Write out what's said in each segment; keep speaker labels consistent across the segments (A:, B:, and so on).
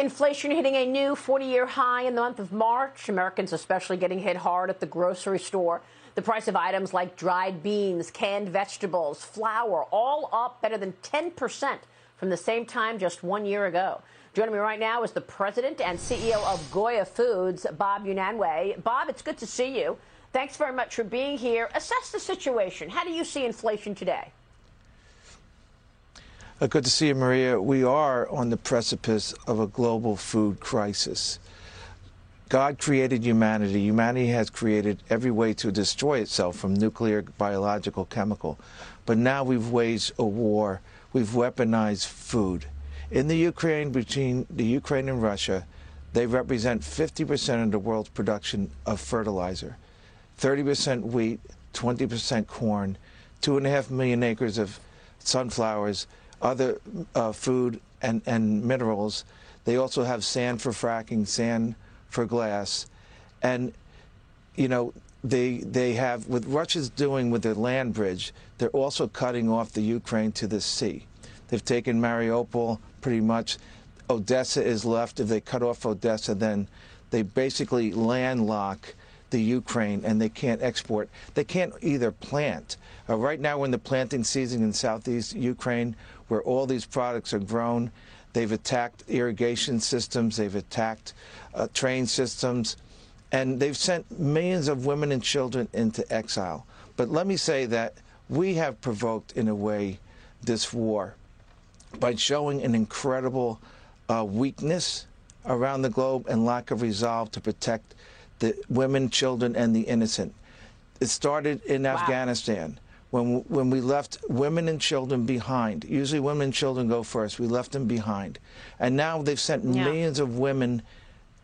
A: inflation hitting a new 40 year high in the month of March, Americans especially getting hit hard at the grocery store. The price of items like dried beans, canned vegetables, flour, all up better than 10% from the same time just one year ago. Joining me right now is the president and CEO of Goya Foods, Bob Unanue. Bob, it's good to see you. Thanks very much for being here. Assess the situation. How do you see inflation today?
B: Uh, good to see you, Maria. We are on the precipice of a global food crisis. God created humanity. Humanity has created every way to destroy itself from nuclear, biological, chemical. But now we've waged a war. We've weaponized food. In the Ukraine, between the Ukraine and Russia, they represent 50% of the world's production of fertilizer, 30% wheat, 20% corn, two and a half million acres of sunflowers, other uh, food and, and minerals. They also have sand for fracking, sand for glass. And, you know, they, they have, what Russia's doing with their land bridge, they're also cutting off the Ukraine to the sea. They've taken Mariupol pretty much. Odessa is left. If they cut off Odessa, then they basically landlock the Ukraine and they can't export. They can't either plant. Uh, right now, we're in the planting season in southeast Ukraine where all these products are grown. They've attacked irrigation systems, they've attacked uh, train systems, and they've sent millions of women and children into exile. But let me say that we have provoked, in a way, this war by showing an incredible uh, weakness around the globe and lack of resolve to protect the women, children, and the innocent. It started in wow. Afghanistan when when we left women and children behind. Usually, women and children go first. We left them behind, and now they've sent yeah. millions of women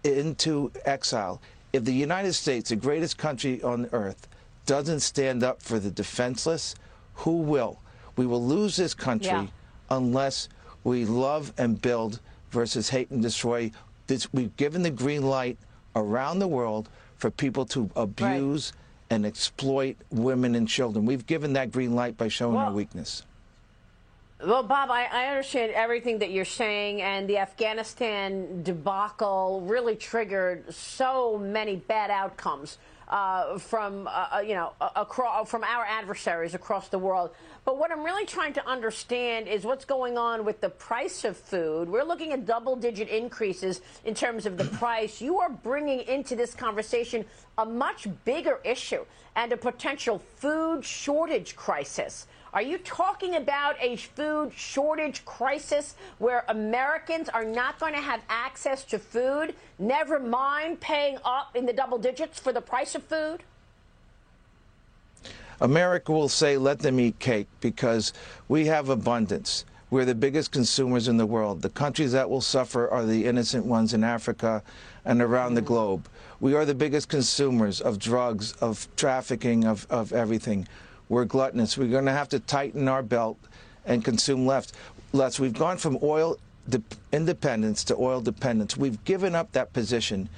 B: into exile. If the United States, the greatest country on earth, doesn't stand up for the defenseless, who will? We will lose this country yeah. unless we love and build versus hate and destroy. This, we've given the green light around the world for people to abuse. Right and exploit women and children. We've given that green light by showing well, our weakness.
A: Well, Bob, I, I, understand everything that you're saying, and the Afghanistan debacle really triggered so many bad outcomes uh, from uh, uh you know across from our adversaries across the world. But what I'm really trying to understand is what's going on with the price of food. We're looking at double-digit increases in terms of the price. You are bringing into this conversation a much bigger issue and a potential food shortage crisis. Are you talking about a food shortage crisis where Americans are not going to have access to food, never mind paying up in the double digits for the price of food?
B: America will say, let them eat cake because we have abundance. We're the biggest consumers in the world. The countries that will suffer are the innocent ones in Africa and around the globe. We are the biggest consumers of drugs, of trafficking, of, of everything. We're gluttonous. We're going to have to tighten our belt and consume less. We've gone from oil independence to oil dependence. We've given up that position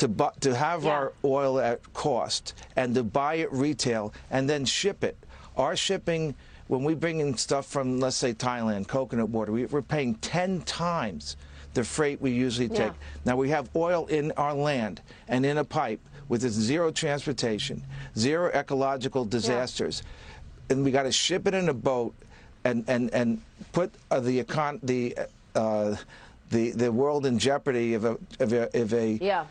B: to, bu- to have yeah. our oil at cost and to buy it retail and then ship it. Our shipping, when we bring in stuff from, let's say, Thailand, coconut water, we, are paying 10 times the freight we usually take. Yeah. Now we have oil in our land and in a pipe with its zero transportation, zero ecological disasters, yeah. and we got to ship it in a boat and and and put uh, the econ the uh, the the world in jeopardy of a if a, if a yeah.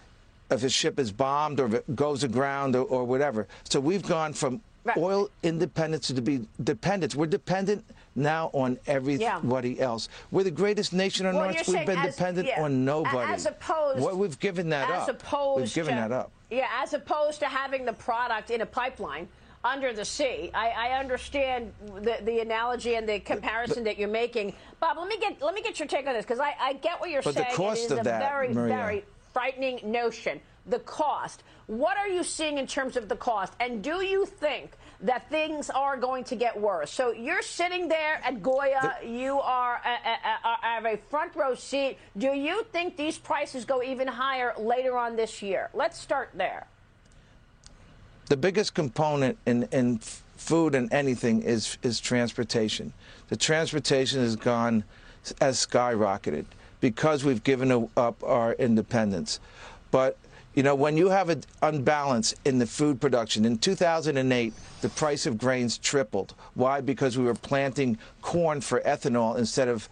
B: If a ship is bombed or if it goes aground or, or whatever. So we've gone from right. oil independence to be dependence. We're dependent now on everybody yeah. else. We're the greatest nation on well, earth. We've been as, dependent yeah, on nobody.
A: As opposed,
B: well, we've given that
A: as
B: up.
A: Opposed
B: we've given
A: to,
B: that up.
A: Yeah, as opposed to having the product in a pipeline under the sea. I, I understand the, the analogy and the comparison that you're making, Bob. Let me get let me get your take on this because I, I get what you're
B: but
A: saying.
B: The cost
A: it is
B: of that,
A: very
B: Maria.
A: very frightening notion. The cost. What are you seeing in terms of the cost? And do you think that things are going to get worse. So you're sitting there at Goya. The, you are have a front row seat. Do you think these prices go even higher later on this year? Let's start there.
B: The biggest component in, in food and anything is is transportation. The transportation has gone has skyrocketed. Because we've given up our independence. But you know, when you have an unbalance in the food production, in 2008, the price of grains tripled. Why? Because we were planting corn for ethanol instead of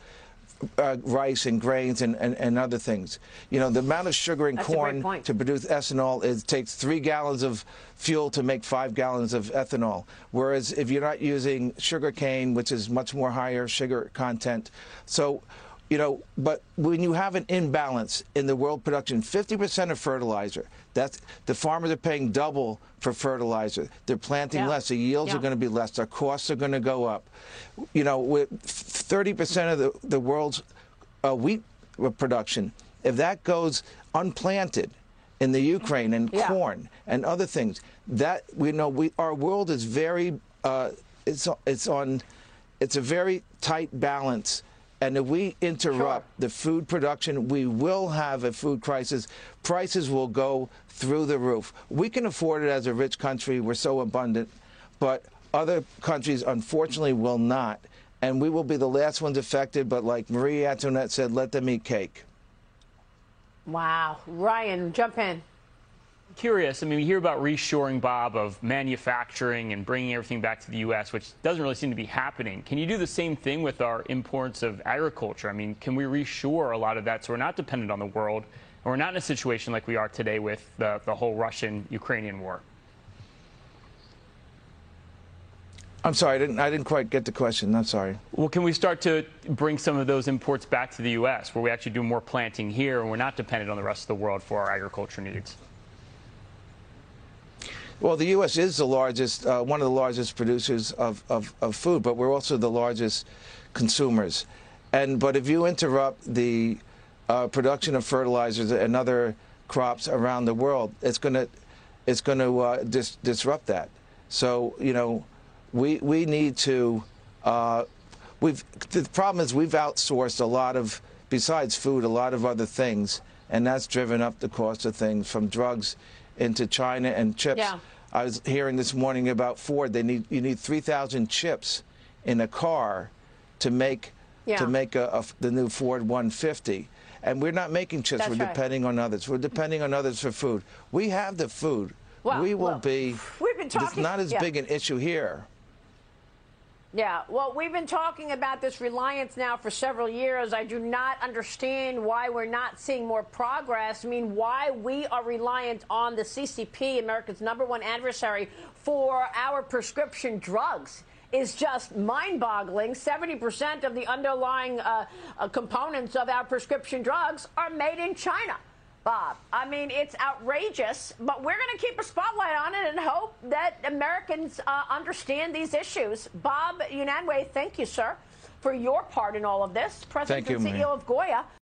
B: uh, rice and grains and, and, and, other things. You know, the amount of sugar in
A: That's
B: corn to produce ethanol it takes three gallons of fuel to make five gallons of ethanol. Whereas if you're not using sugar cane, which is much more higher sugar content, so you know, but when you have an imbalance in the world production, 50% of fertilizer, that's the farmers are paying double for fertilizer. They're planting
A: yeah.
B: less. The yields
A: yeah.
B: are going to be less. Their costs are going to go up. You know, with 30% of the, the world's uh, wheat production, if that goes unplanted in the Ukraine and
A: yeah.
B: corn and other things, that we know we our world is very uh, it's it's on it's a very tight balance and if we interrupt
A: sure.
B: the food production, we will have a food crisis. Prices will go through the roof. We can afford it as a rich country. We're so abundant. But other countries, unfortunately, will not. And we will be the last ones affected. But like Marie Antoinette said, let them eat cake.
A: Wow. Ryan, jump in
C: curious. I mean, we hear about reshoring, Bob, of manufacturing and bringing everything back to the U.S., which doesn't really seem to be happening. Can you do the same thing with our imports of agriculture? I mean, can we reshore a lot of that so we're not dependent on the world and we're not in a situation like we are today with the, the whole Russian-Ukrainian war?
B: I'm sorry, I didn't, I didn't quite get the question. I'm sorry.
C: Well, can we start to bring some of those imports back to the U.S., where we actually do more planting here and we're not dependent on the rest of the world for our agriculture needs?
B: Well, the U.S. is the largest, uh, one of the largest producers of, of, of, food, but we're also the largest consumers. And but if you interrupt the uh, production of fertilizers and other crops around the world, it's going to it's going to uh, dis disrupt that. So you know, we we need to. Uh, we've the problem is we've outsourced a lot of besides food, a lot of other things, and that's driven up the cost of things from drugs into China and chips.
A: Yeah.
B: I was hearing this morning about Ford. They need you need 3,000 chips in a car to make
A: yeah.
B: to make a, a, the new Ford 150. And we're not making chips.
A: That's
B: we're
A: right.
B: depending on others. We're depending on others for food. We have the food.
A: Well,
B: we will
A: well,
B: be.
A: We've been talking.
B: It's not as
A: yeah.
B: big an issue here.
A: Yeah, well, we've been talking about this reliance now for several years. I do not understand why we're not seeing more progress. I mean, why we are reliant on the CCP, America's number one adversary, for our prescription drugs is just mind boggling. 70% of the underlying uh, uh, components of our prescription drugs are made in China. Bob. I mean, it's outrageous, but we're going to keep a spotlight on it and hope that Americans uh, understand these issues. Bob Unanue, thank you, sir, for your part in all of this. President
B: you,
A: and CEO
B: Maria.
A: of Goya.